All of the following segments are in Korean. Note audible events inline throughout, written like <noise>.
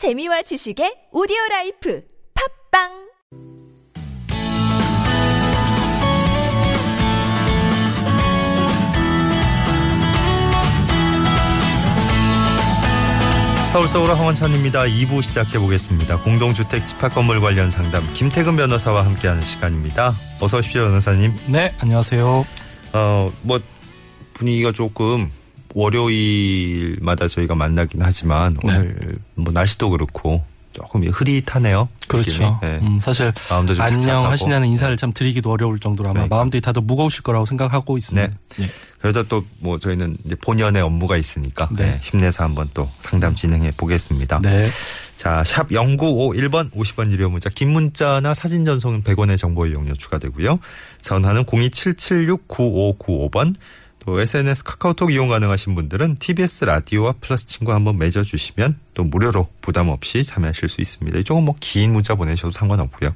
재미와 지식의 오디오 라이프 팟빵 서울서울의 황원찬입니다. 2부 시작해 보겠습니다. 공동주택 집합건물 관련 상담 김태근 변호사와 함께하는 시간입니다. 어서 오십시오, 변호사님. 네, 안녕하세요. 어, 뭐 분위기가 조금 월요일마다 저희가 만나긴 하지만 네. 오늘 뭐 날씨도 그렇고 조금 흐릿하네요. 그렇죠. 네. 음, 사실 마음도 좀 착잡하고. 안녕 하시냐는 인사를 참 드리기도 어려울 정도로 아마 그러니까. 마음들이 다들 무거우실 거라고 생각하고 있습니다. 네. 예. 그러다 또 뭐 저희는 이제 본연의 업무가 있으니까 네. 네, 힘내서 한번 또 상담 진행해 보겠습니다. 네. 자, 샵 0951번 50원 유료 문자, 긴 문자나 사진 전송은 100원의 정보 이용료 추가되고요. 전화는 027769595번. 또 SNS 카카오톡 이용 가능하신 분들은 TBS 라디오와 플러스 친구 한번 맺어주시면 또 무료로 부담 없이 참여하실 수 있습니다. 이쪽은 뭐 긴 문자 보내셔도 상관없고요.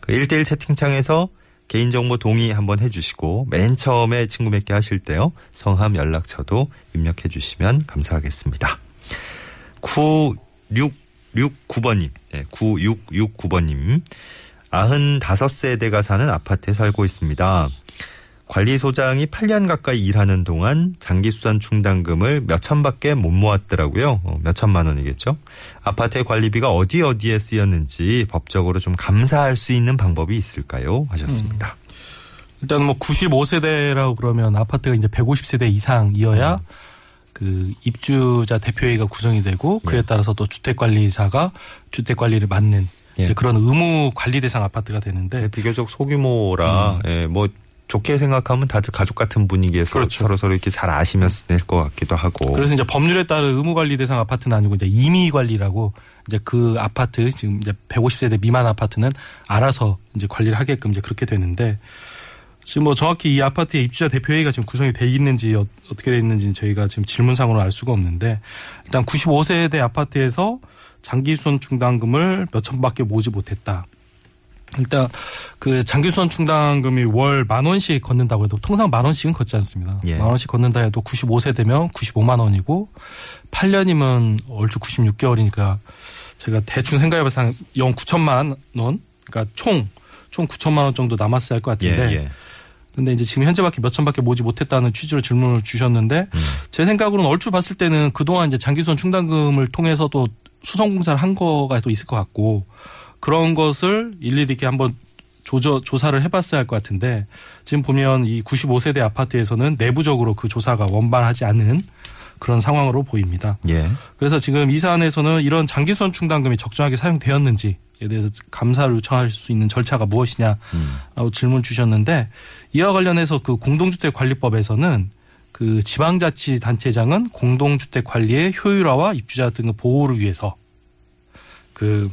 그 1대1 채팅창에서 개인정보 동의 한번 해주시고 맨 처음에 친구 맺게 하실 때요. 성함 연락처도 입력해 주시면 감사하겠습니다. 9669번님, 네, 9669번님. 95세대가 사는 아파트에 살고 있습니다. 관리소장이 8년 가까이 일하는 동안 장기수산 충당금을 몇 천밖에 못 모았더라고요. 어, 몇 천만 원이겠죠. 아파트의 관리비가 어디 어디에 쓰였는지 법적으로 좀 감사할 수 있는 방법이 있을까요? 하셨습니다. 일단 뭐 95세대라고 그러면 아파트가 이제 150세대 이상이어야 음. 그 입주자 대표회의가 구성이 되고 그에 예. 따라서 또 주택 관리사가 주택 관리를 맡는 예. 그런 의무 관리 대상 아파트가 되는데 네, 비교적 소규모라 예, 뭐 좋게 생각하면 다들 가족 같은 분위기에서 그렇죠. 서로 서로 이렇게 잘 아시면서 낼것 같기도 하고. 그래서 이제 법률에 따른 의무 관리 대상 아파트는 아니고 이제 임의 관리라고 이제 그 아파트 지금 이제 150세대 미만 아파트는 알아서 이제 관리를 하게끔 이제 그렇게 되는데 지금 뭐 정확히 이 아파트의 입주자 대표회의가 지금 구성이 돼 있는지 어, 떻게 돼 있는지 저희가 지금 질문상으로 알 수가 없는데 일단 95세대 아파트에서 장기 수선 충당금을 몇 천밖에 모지 못했다. 일단 그 장기수선 충당금이 월 만 원씩 걷는다고 해도 통상 만 원씩은 걷지 않습니다. 예. 만 원씩 걷는다 해도 95세대면 95만 원이고 8년이면 얼추 96개월이니까 제가 대충 생각해봐서 한0 9천만 원, 그러니까 총, 총 9천만 원 정도 남았어야 할것 예, 같은데 예. 근데 이제 지금 현재밖에 몇 천밖에 모지 못했다는 취지로 질문을 주셨는데 음. 제 생각으로는 얼추 봤을 때는 그동안 이제 장기수선 충당금을 통해서도 수송공사를 한 거가 또 있을 것 같고 그런 것을 일일이 이렇게 한번 조저, 조사를 해봤어야 할 것 같은데 지금 보면 이 95세대 아파트에서는 내부적으로 그 조사가 원만하지 않은 그런 상황으로 보입니다. 예. 그래서 지금 이 사안에서는 이런 장기수선 충당금이 적정하게 사용되었는지에 대해서 감사를 요청할 수 있는 절차가 무엇이냐라고 음. 질문 주셨는데 이와 관련해서 그 공동주택 관리법에서는 그 지방자치단체장은 공동주택 관리의 효율화와 입주자 등의 보호를 위해서 그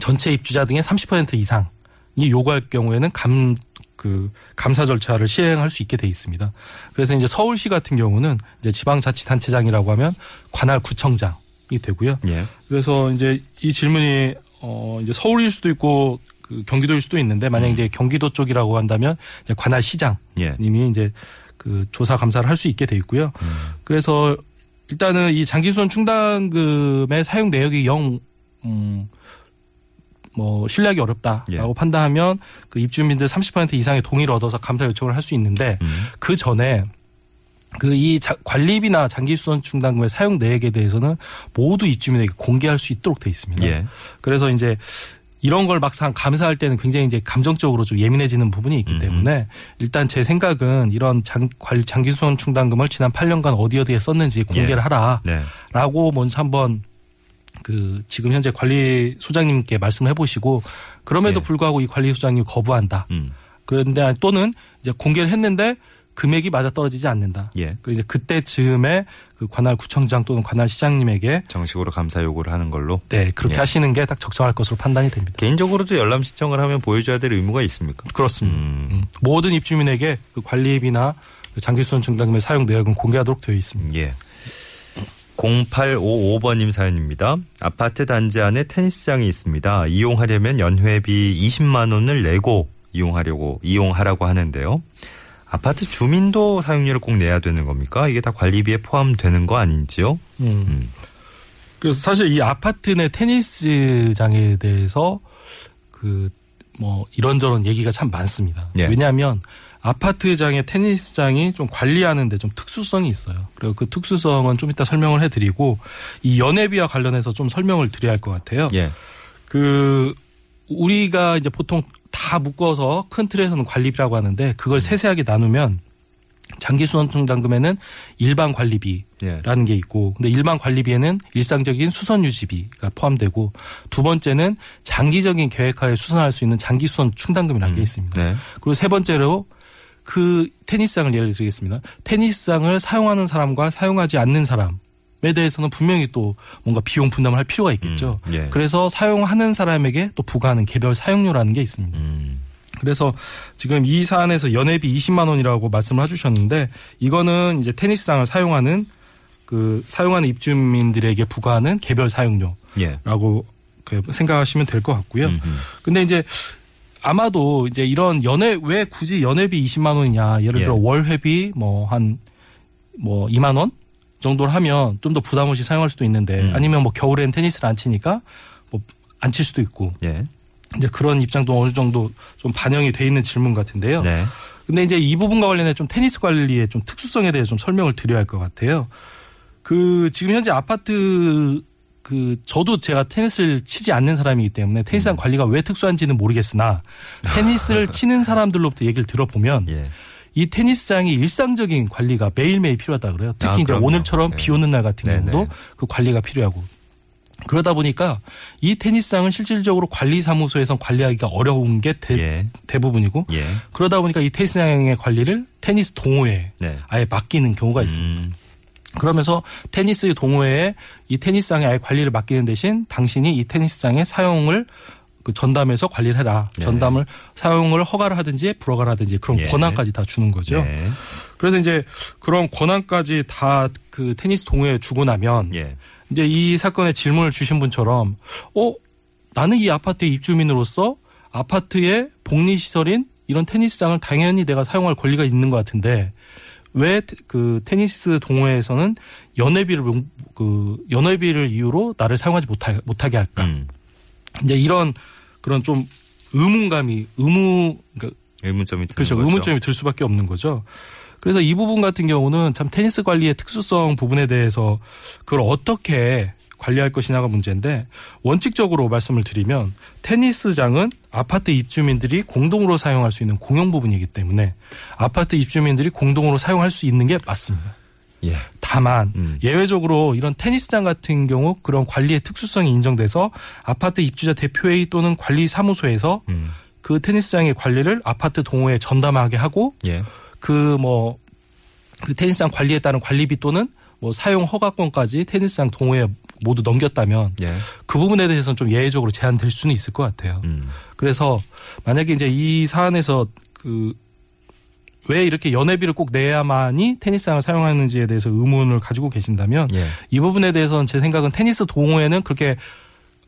전체 입주자 등의 30% 이상이 요구할 경우에는 감, 그 감사 절차를 시행할 수 있게 돼 있습니다. 그래서 이제 서울시 같은 경우는 이제 지방자치단체장이라고 하면 관할 구청장이 되고요. 예. 그래서 이제 이 질문이 어 이제 서울일 수도 있고 그 경기도일 수도 있는데 만약 이제 경기도 쪽이라고 한다면 이제 관할 시장님이 예. 이제 그 조사 감사를 할 수 있게 돼 있고요. 음. 그래서 일단은 이 장기수선 충당금의 사용 내역이 영 음, 뭐 신뢰하기 어렵다라고 예. 판단하면 그 입주민들 30% 이상의 동의를 얻어서 감사 요청을 할 수 있는데 음. 그 전에 그이 관리비나 장기수선 충당금의 사용 내역에 대해서는 모두 입주민에게 공개할 수 있도록 돼 있습니다. 예. 그래서 이제 이런 걸 막상 감사할 때는 굉장히 이제 감정적으로 좀 예민해지는 부분이 있기 음. 때문에 일단 제 생각은 이런 장, 관- 장기수선 충당금을 지난 8년간 어디 어디에 썼는지 공개를 예. 하라라고 네. 먼저 한번 그 지금 현재 관리 소장님께 말씀을 해보시고 그럼에도 예. 불구하고 이 관리 소장님이 거부한다. 음. 그런데 또는 이제 공개를 했는데 금액이 맞아 떨어지지 않는다. 예. 그리고 이제 그때쯤에 그 관할 구청장 또는 관할 시장님에게 정식으로 감사 요구를 하는 걸로. 네 그렇게 예. 하시는 게 딱 적정할 것으로 판단이 됩니다. 개인적으로도 열람 신청을 하면 보여줘야 될 의무가 있습니까? 그렇습니다. 음. 음. 모든 입주민에게 그 관리비나 그 장기수선 충당금의 사용 내역은 공개하도록 되어 있습니다. 예. 0855번님 사연입니다. 아파트 단지 안에 테니스장이 있습니다. 이용하려면 연회비 20만 원을 내고 이용하려고 이용하라고 하는데요. 아파트 주민도 사용료를 꼭 내야 되는 겁니까? 이게 다 관리비에 포함되는 거 아닌지요? 음. 음. 그래서 사실 이 아파트 내 테니스장에 대해서 그 뭐 이런저런 얘기가 참 많습니다. 예. 왜냐하면 아파트장의 테니스장이 좀 관리하는데 좀 특수성이 있어요. 그리고 그 특수성은 좀 이따 설명을 해드리고 이 연회비와 관련해서 좀 설명을 드려야 할 것 같아요. 예. 그 우리가 이제 보통 다 묶어서 큰 틀에서는 관리비라고 하는데 그걸 세세하게 나누면 장기 수선충당금에는 일반 관리비라는 예. 게 있고 근데 일반 관리비에는 일상적인 수선 유지비가 포함되고 두 번째는 장기적인 계획하에 수선할 수 있는 장기 수선 충당금이라는 게 있습니다. 네. 그리고 세 번째로 그 테니스장을 예를 들겠습니다. 테니스장을 사용하는 사람과 사용하지 않는 사람 에 대해서는 분명히 또 뭔가 비용 분담을 할 필요가 있겠죠. 음, 예. 그래서 사용하는 사람에게 또 부과하는 개별 사용료라는 게 있습니다. 음. 그래서 지금 이 사안에서 연회비 20만 원이라고 말씀을 해주셨는데 이거는 이제 테니스장을 사용하는 그 사용하는 입주민들에게 부과하는 개별 사용료라고 예. 그 생각하시면 될 것 같고요. 음, 음. 근데 이제 아마도 이제 이런 연회 왜 굳이 연회비 20만 원이냐 예를 들어 예. 월회비 뭐한뭐 2만 원 정도를 하면 좀 더 부담 없이 사용할 수도 있는데 음. 아니면 뭐 겨울엔 테니스를 안 치니까 뭐 안 칠 수도 있고 예. 이제 그런 입장도 어느 정도 좀 반영이 돼 있는 질문 같은데요. 네. 근데 이제 이 부분과 관련해 좀 테니스 관리의 좀 특수성에 대해서 좀 설명을 드려야 할 것 같아요. 그 지금 현재 아파트 그 저도 제가 테니스를 치지 않는 사람이기 때문에 테니스장 관리가 왜 특수한지는 모르겠으나 테니스를 <laughs> 치는 사람들로부터 얘기를 들어보면 예. 이 테니스장이 일상적인 관리가 매일매일 필요하다 그래요. 특히 아, 이제 그럼요. 오늘처럼 네. 비 오는 날 같은 네, 경우도 네. 그 관리가 필요하고 그러다 보니까 이 테니스장은 실질적으로 관리사무소에서 관리하기가 어려운 게 대, 예. 대부분이고 예. 그러다 보니까 이 테니스장의 관리를 테니스 동호회에 네. 아예 맡기는 경우가 있습니다. 음. 그러면서 테니스 동호회에 이 테니스장에 아예 관리를 맡기는 대신 당신이 이 테니스장의 사용을 그 전담해서 관리를 해라. 네. 전담을 사용을 허가를 하든지 불허가를 하든지 그런 예. 권한까지 다 주는 거죠. 네. 그래서 이제 그런 권한까지 다 그 테니스 동호회에 주고 나면 예. 이제 이 사건에 질문을 주신 분처럼 어 나는 이 아파트의 입주민으로서 아파트의 복리 시설인 이런 테니스장을 당연히 내가 사용할 권리가 있는 것 같은데 왜 그 테니스 동호회에서는 연회비를 용- 그 연회비를 이유로 나를 사용하지 못하, 못하게 할까? 음. 이제 이런 그런 좀 의문감이 의무 그러니까 의문점이 드는 그렇죠. 거죠. 의문점이 들 수밖에 없는 거죠. 그래서 이 부분 같은 경우는 참 테니스 관리의 특수성 부분에 대해서 그걸 어떻게 관리할 것이냐가 문제인데 원칙적으로 말씀을 드리면 테니스장은 아파트 입주민들이 공동으로 사용할 수 있는 공용 부분이기 때문에 아파트 입주민들이 공동으로 사용할 수 있는 게 맞습니다. 예. 다만 음. 예외적으로 이런 테니스장 같은 경우 그런 관리의 특수성이 인정돼서 아파트 입주자 대표회의 또는 관리 사무소에서 음. 그 테니스장의 관리를 아파트 동호회에 전담하게 하고 예. 그뭐그 테니스장 관리에 따른 관리비 또는 뭐 사용 허가권까지 테니스장 동호회에 모두 넘겼다면 예. 그 부분에 대해서는 좀 예외적으로 제한될 수는 있을 것 같아요. 음. 그래서 만약에 이제 이 사안에서 그 왜 이렇게 연회비를 꼭 내야만이 테니스장을 사용하는지에 대해서 의문을 가지고 계신다면 예. 이 부분에 대해서는 제 생각은 테니스 동호회는 그렇게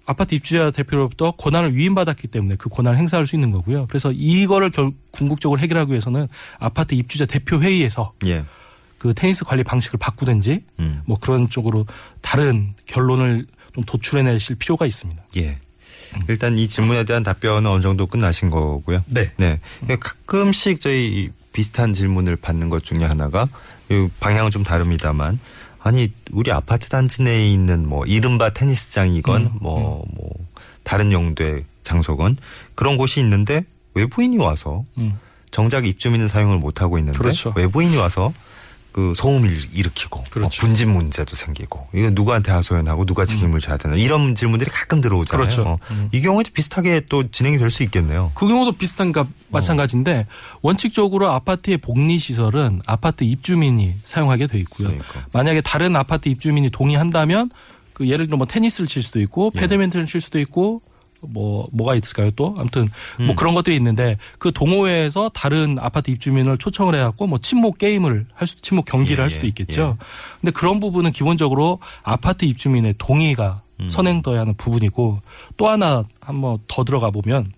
아파트 입주자 대표로부터 권한을 위임받았기 때문에 그 권한을 행사할 수 있는 거고요. 그래서 이거를 결, 궁극적으로 해결하기 위해서는 아파트 입주자 대표 회의에서 예. 그 테니스 관리 방식을 바꾸든지 음. 뭐 그런 쪽으로 다른 결론을 좀 도출해내실 필요가 있습니다. 예. 일단 이 질문에 대한 답변은 어느 정도 끝나신 거고요. 네. 네. 가끔씩 저희 이 비슷한 질문을 받는 것 중에 하나가 이 방향은 좀 다릅니다만 아니 우리 아파트 단지 내에 있는 뭐 이른바 테니스장이건 음, 뭐뭐 다른 용도의 장소건 그런 곳이 있는데 외부인이 와서 음. 정작 입주민은 사용을 못 하고 있는데 그렇죠. 외부인이 와서 그 소음을 일으키고 그렇죠. 뭐 분진 문제도 생기고 이거 누구한테 하소연하고 누가 책임을 져야 되나 이런 질문들이 가끔 들어오잖아요. 그렇죠. 어, 음. 이 경우에도 비슷하게 또 진행이 될 수 있겠네요. 그 경우도 비슷한가 마찬가지인데 원칙적으로 아파트의 복리 시설은 아파트 입주민이 사용하게 돼 있고요. 그러니까. 만약에 다른 아파트 입주민이 동의한다면 그 예를 들어 뭐 테니스를 칠 수도 있고 예. 배드민턴을 칠 수도 있고 뭐 뭐가 있을까요 또 아무튼 뭐 음. 그런 것들이 있는데 그 동호회에서 다른 아파트 입주민을 초청을 해갖고 뭐 친목 게임을 할 수, 친목 경기를 예, 할 수도 예, 있겠죠. 근데 그런 부분은 기본적으로 아파트 입주민의 동의가 음. 선행돼야 하는 부분이고 또 하나 한번 더 들어가 보면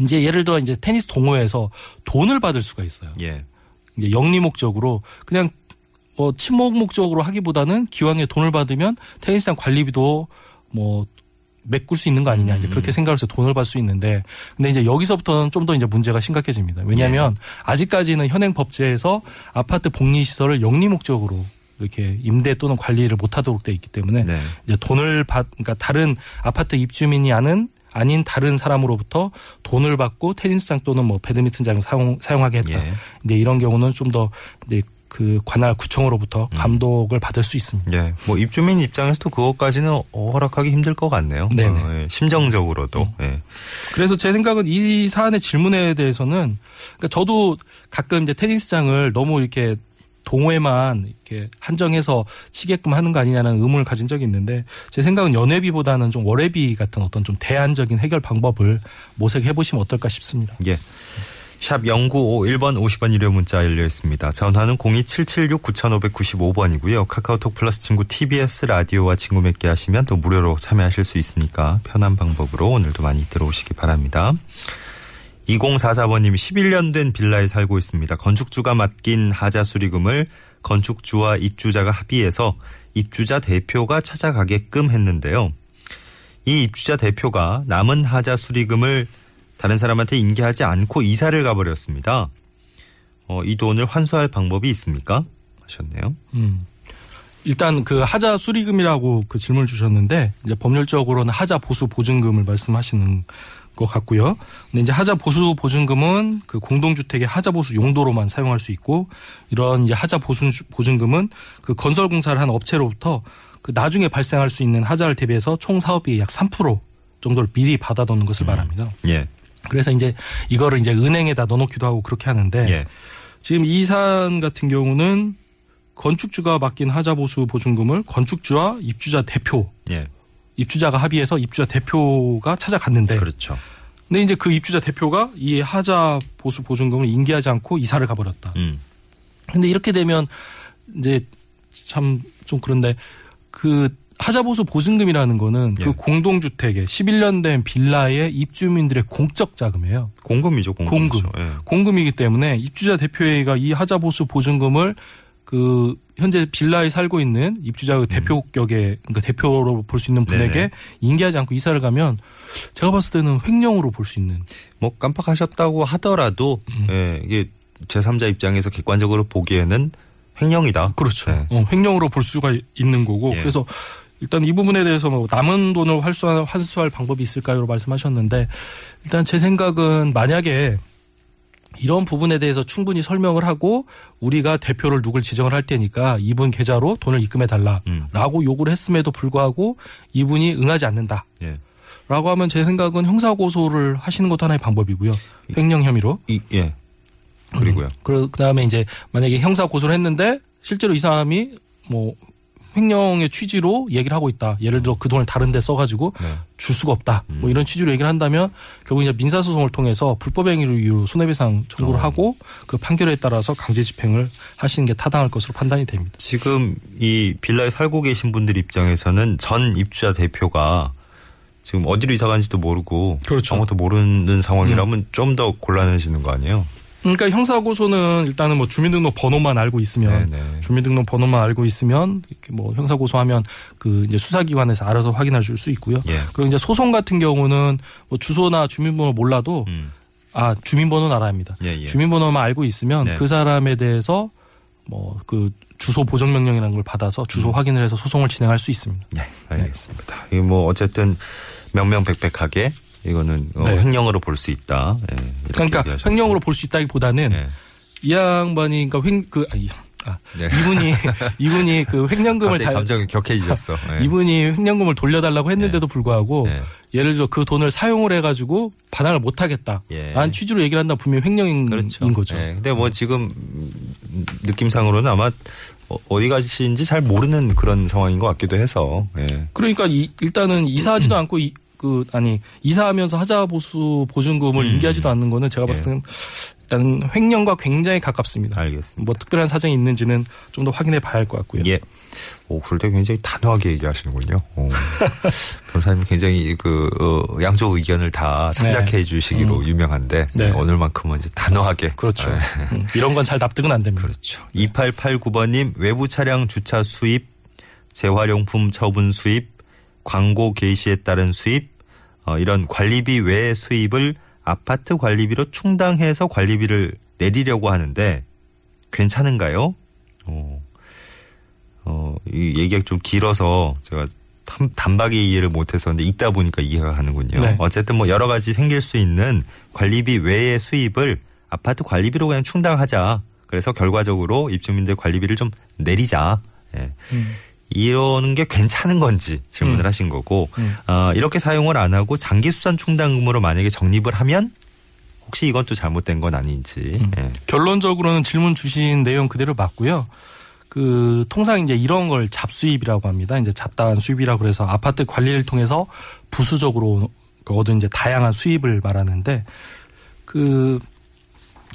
이제 예를 들어 이제 테니스 동호회에서 돈을 받을 수가 있어요. 예. 이제 영리 목적으로 그냥 뭐 친목 목적으로 하기보다는 기왕에 돈을 받으면 테니스장 관리비도 뭐 메꿀 수 있는 거 아니냐 이제 음. 그렇게 생각해서 돈을 받을 수 있는데 근데 이제 여기서부터는 좀 더 이제 문제가 심각해집니다. 왜냐하면 예. 아직까지는 현행 법제에서 아파트 복리 시설을 영리 목적으로 이렇게 임대 또는 관리를 못하도록 돼 있기 때문에 네. 이제 돈을 받 그러니까 다른 아파트 입주민이 아는 아닌 다른 사람으로부터 돈을 받고 테니스장 또는 뭐 배드민턴장을 사용 사용하게 했다. 예. 이제 이런 경우는 좀 더 이제 그 관할 구청으로부터 음. 감독을 받을 수 있습니다. 예. 뭐 입주민 입장에서도 그것까지는 허락하기 힘들 것 같네요. 네네. 어, 예. 심정적으로도. 예. 그래서 제 생각은 이 사안의 질문에 대해서는 그러니까 저도 가끔 이제 테니스장을 너무 이렇게 동호회만 이렇게 한정해서 치게끔 하는 거 아니냐는 의문을 가진 적이 있는데 제 생각은 연회비보다는 좀 월회비 같은 어떤 좀 대안적인 해결 방법을 모색해 보시면 어떨까 싶습니다. 예. 샵 0951번 50원 유료 문자 열려 있습니다. 전화는 02776-9595번이고요. 카카오톡 플러스 친구 TBS 라디오와 친구 맺게 하시면 또 무료로 참여하실 수 있으니까 편한 방법으로 오늘도 많이 들어오시기 바랍니다. 2044번님이 11년 된 빌라에 살고 있습니다. 건축주가 맡긴 하자 수리금을 건축주와 입주자가 합의해서 입주자 대표가 찾아가게끔 했는데요. 이 입주자 대표가 남은 하자 수리금을 다른 사람한테 인계하지 않고 이사를 가버렸습니다. 어, 이 돈을 환수할 방법이 있습니까? 하셨네요. 음. 일단 그 하자 수리금이라고 그 질문을 주셨는데 이제 법률적으로는 하자 보수 보증금을 말씀하시는 것 같고요. 근데 이제 하자 보수 보증금은 그 공동주택의 하자 보수 용도로만 사용할 수 있고 이런 이제 하자 보수 보증금은 그 건설 공사를 한 업체로부터 그 나중에 발생할 수 있는 하자를 대비해서 총 사업비의 약3% 정도를 미리 받아놓는 것을 말합니다. 예. 그래서 이제 이거를 이제 은행에다 넣어놓기도 하고 그렇게 하는데 예. 지금 이 사안 같은 경우는 건축주가 맡긴 하자 보수 보증금을 건축주와 입주자 대표 예. 입주자가 합의해서 입주자 대표가 찾아갔는데 그렇죠. 근데 이제 그 입주자 대표가 이 하자 보수 보증금을 인계하지 않고 이사를 가버렸다. 음. 근데 이렇게 되면 이제 참 좀 그런데 그 하자 보수 보증금이라는 거는 예. 그 공동주택의 11년 된 빌라의 입주민들의 공적 자금이에요. 공금이죠, 공금. 공금. 예. 공금이기 때문에 입주자 대표회의가 이 하자 보수 보증금을 그 현재 빌라에 살고 있는 입주자의 대표격의 그러니까 대표로 볼 수 있는 분에게 음. 네네. 인계하지 않고 이사를 가면 제가 봤을 때는 횡령으로 볼 수 있는 뭐 깜빡하셨다고 하더라도 음. 예, 이게 제3자 입장에서 객관적으로 보기에는 횡령이다. 그렇죠. 네. 어, 횡령으로 볼 수가 있는 거고 예. 그래서 일단 이 부분에 대해서 뭐 남은 돈을 환수할, 환수할 방법이 있을까요? 말씀하셨는데 일단 제 생각은 만약에 이런 부분에 대해서 충분히 설명을 하고 우리가 대표를 누굴 지정을 할 테니까 이분 계좌로 돈을 입금해 음. 달라라고 요구를 했음에도 불구하고 이분이 응하지 않는다. 예. 라고 하면 제 생각은 형사 고소를 하시는 것도 하나의 방법이고요. 횡령 혐의로. 이, 예. 그리고요. 그 그다음에 이제 만약에 형사 고소를 했는데 실제로 이 사람이 뭐 횡령의 취지로 얘기를 하고 있다. 예를 들어 그 돈을 다른 데 써가지고 네. 줄 수가 없다. 음. 뭐 이런 취지로 얘기를 한다면 결국 이제 민사소송을 통해서 불법행위를 이유로 손해배상 청구를 어. 하고 그 판결에 따라서 강제 집행을 하시는 게 타당할 것으로 판단이 됩니다. 지금 이 빌라에 살고 계신 분들 입장에서는 전 입주자 대표가 지금 어디로 이사 간지도 모르고 그렇죠. 아무것도 모르는 상황이라면 좀더 곤란해지는 거 아니에요? 그러니까 형사 고소는 일단은 뭐 주민등록 번호만 알고 있으면 네네. 주민등록 번호만 알고 있으면 이렇게 뭐 형사 고소하면 그 이제 수사기관에서 알아서 확인할 수 있고요. 예. 그리고 이제 소송 같은 경우는 뭐 주소나 주민번호 몰라도 음. 아 주민번호는 알아야 합니다. 예, 예. 주민번호만 알고 있으면 네. 그 사람에 대해서 뭐 그 주소 보정 명령이라는 걸 받아서 주소 음. 확인을 해서 소송을 진행할 수 있습니다. 네, 알겠습니다. 이거 뭐 어쨌든 명명백백하게 이거는 어, 네. 횡령으로 볼 수 있다. 예, 그러니까 얘기하셨어요. 횡령으로 볼 수 있다기보다는 네. 이 양반이 그러니까 횡그 아니 아, 네. 이분이 <laughs> 이분이 그 횡령금을 다 감정이 격해지셨어. <laughs> 예. 이분이 횡령금을 돌려달라고 했는데도 불구하고 네. 예를 들어 그 돈을 사용을 해가지고 반환을 못하겠다. 예. 라는 취지로 얘기를 한다 분명히 횡령인 그렇죠. 거죠. 예, 근데 뭐 지금 음, 느낌상으로는 아마 어, 어디 가신지 잘 모르는 그런 상황인 것 같기도 해서. 예. 그러니까 이- 일단은 이사하지도 <clears throat> 않고 이, 그 아니 이사하면서 하자 보수 보증금을 음. 인계하지도 않는 거는 제가 봤을 예. 때는 일단 횡령과 굉장히 가깝습니다. 알겠습니다. 뭐 특별한 사정이 있는지는 좀 더 확인해 봐야 할 것 같고요. 예. 오, 그럴 때 굉장히 단호하게 얘기하시는군요. 오. <laughs> 변호사님 굉장히 그, 어, 양쪽 의견을 다 참작해 주시기로 음. 유명한데, 네. 오늘만큼은 이제 단호하게. 그렇죠. 네. 음, 이런 건 잘 납득은 안 됩니다. 그렇죠. 2889번님, 외부 차량 주차 수입, 재활용품 처분 수입, 광고 게시에 따른 수입, 어, 이런 관리비 외의 수입을 아파트 관리비로 충당해서 관리비를 내리려고 하는데 괜찮은가요? 어, 어, 이 얘기가 좀 길어서 제가 단- 단박에 이해를 못해서 근데 읽다 보니까 이해가 가는군요. 네. 어쨌든 뭐 여러 가지 생길 수 있는 관리비 외의 수입을 아파트 관리비로 그냥 충당하자. 그래서 결과적으로 입주민들 관리비를 좀 내리자. 예. 음. 이러는 게 괜찮은 건지 질문을 음. 하신 거고 음. 어, 이렇게 사용을 안 하고 장기 수산 충당금으로 만약에 적립을 하면 혹시 이것도 잘못된 건 아닌지. 음. 예. 결론적으로는 질문 주신 내용 그대로 맞고요. 그 통상 이제 이런 걸 잡수입이라고 합니다. 이제 잡다한 수입이라고 그래서 아파트 관리를 통해서 부수적으로 얻은 이제 다양한 수입을 말하는데 그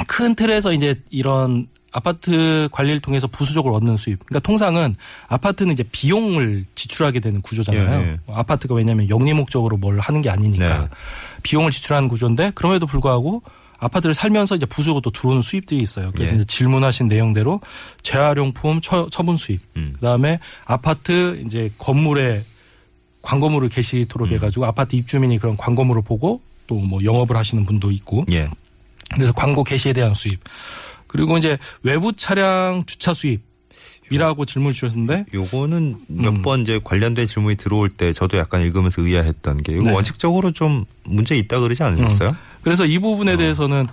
큰 틀에서 이제 이런 아파트 관리를 통해서 부수적으로 얻는 수입. 그러니까 통상은 아파트는 이제 비용을 지출하게 되는 구조잖아요. 예, 예. 아파트가 왜냐하면 영리 목적으로 뭘 하는 게 아니니까 네. 비용을 지출하는 구조인데 그럼에도 불구하고 아파트를 살면서 이제 부수고 또 들어오는 수입들이 있어요. 그래서 예. 이제 질문하신 내용대로 재활용품 처, 처분 수입, 음. 그다음에 아파트 이제 건물에 광고물을 게시토록 음. 해가지고 아파트 입주민이 그런 광고물을 보고 또 뭐 영업을 하시는 분도 있고 예. 그래서 광고 게시에 대한 수입 그리고 이제 외부 차량 주차 수입 이라고 질문 주셨는데 요거는 몇 음. 번 이제 관련된 질문이 들어올 때 저도 약간 읽으면서 의아했던 게 이거 네. 원칙적으로 좀 문제 있다 그러지 않으셨어요? 그래서 이 부분에 어. 대해서는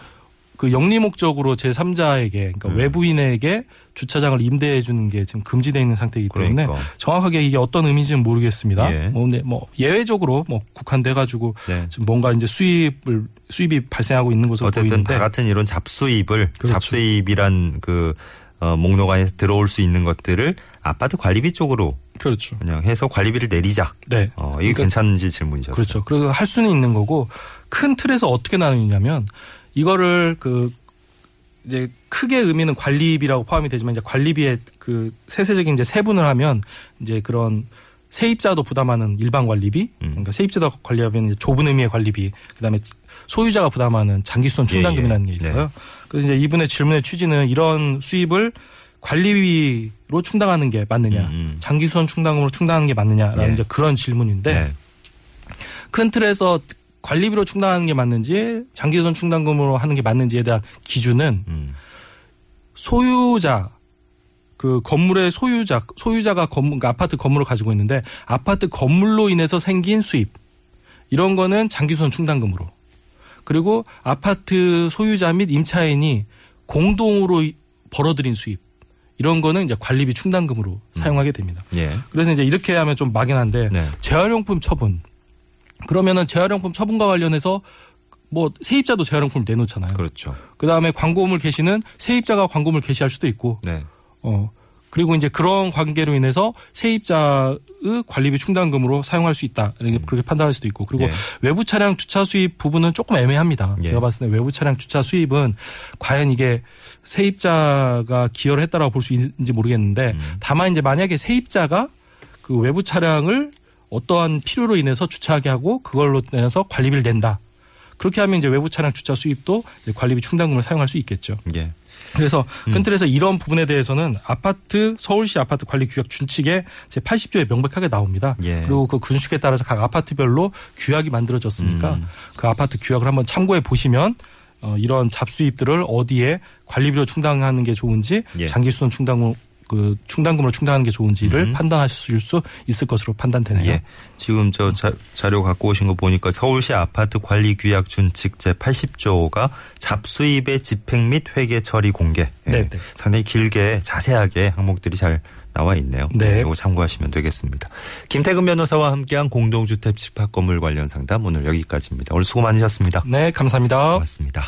그 영리 목적으로 제 3자에게 그러니까 음. 외부인에게 주차장을 임대해 주는 게 지금 금지되어 있는 상태이기 때문에 그러니까. 정확하게 이게 어떤 의미인지는 모르겠습니다. 예. 뭐 근데 뭐 예외적으로 뭐 국한돼 가지고 네. 지금 뭔가 이제 수입을 수입이 발생하고 있는 것으로 어쨌든 보이는데 다 같은 이런 잡수입을 그렇죠. 잡수입이란 그 어, 목록 안에 들어올 수 있는 것들을 아파트 관리비 쪽으로 그렇죠. 그냥 해서 관리비를 내리자. 네. 어, 이게 그러니까 괜찮은지 질문이셨어요. 그렇죠. 그리고 할 수는 있는 거고 큰 틀에서 어떻게 나누냐면 이거를 그 이제 크게 의미는 관리비라고 포함이 되지만 이제 관리비의 그 세세적인 이제 세분을 하면 이제 그런 세입자도 부담하는 일반 관리비, 음. 그러니까 세입자도 관리하면 좁은 의미의 관리비, 그다음에 소유자가 부담하는 장기수선 충당금이라는 예, 게 예. 있어요. 그래서 이제 이분의 질문의 취지는 이런 수입을 관리비로 충당하는 게 맞느냐, 음, 음. 장기수선 충당금으로 충당하는 게 맞느냐라는 예. 이제 그런 질문인데 네. 큰 틀에서 관리비로 충당하는 게 맞는지 장기선 충당금으로 하는 게 맞는지에 대한 기준은 음. 소유자 그 건물의 소유자 소유자가 건물 그러니까 아파트 건물을 가지고 있는데 아파트 건물로 인해서 생긴 수입 이런 거는 장기선 충당금으로 그리고 아파트 소유자 및 임차인이 공동으로 이- 벌어들인 수입 이런 거는 이제 관리비 충당금으로 사용하게 됩니다. 예. 그래서 이제 이렇게 하면 좀 막연한데 네. 재활용품 처분. 그러면은 재활용품 처분과 관련해서 뭐 세입자도 재활용품을 내놓잖아요. 그렇죠. 그 다음에 광고물 게시는 세입자가 광고물 게시할 수도 있고, 네. 어 그리고 이제 그런 관계로 인해서 세입자의 관리비 충당금으로 사용할 수 있다 이렇게 그렇게 판단할 수도 있고, 그리고 예. 외부 차량 주차 수입 부분은 조금 애매합니다. 예. 제가 봤을 때 외부 차량 주차 수입은 과연 이게 세입자가 기여를 했다라고 볼 수 있는지 모르겠는데 음. 다만 이제 만약에 세입자가 그 외부 차량을 어떠한 필요로 인해서 주차하게 하고 그걸로 인해서 관리비를 낸다. 그렇게 하면 이제 외부 차량 주차 수입도 관리비 충당금을 사용할 수 있겠죠. 예. 그래서 음. 큰 틀에서 이런 부분에 대해서는 아파트 서울시 아파트 관리 규약 준칙에 제 80조에 명백하게 나옵니다. 예. 그리고 그 준칙에 따라서 각 아파트별로 규약이 만들어졌으니까 음. 그 아파트 규약을 한번 참고해 보시면 어, 이런 잡수입들을 어디에 관리비로 충당하는 게 좋은지 예. 장기수선 충당금 그 충당금으로 충당하는 게 좋은지를 음. 판단하실 수 있을 것으로 판단되네요. 예. 지금 저 자, 자료 갖고 오신 거 보니까 서울시 아파트 관리 규약 준칙 제 80조가 잡수입의 집행 및 회계 처리 공개. 예. 네, 네. 상당히 길게 자세하게 항목들이 잘 나와 있네요. 네. 이거 참고하시면 되겠습니다. 김태근 변호사와 함께한 공동주택 집합 건물 관련 상담 오늘 여기까지입니다. 오늘 수고 많으셨습니다. 네, 감사합니다. 고맙습니다.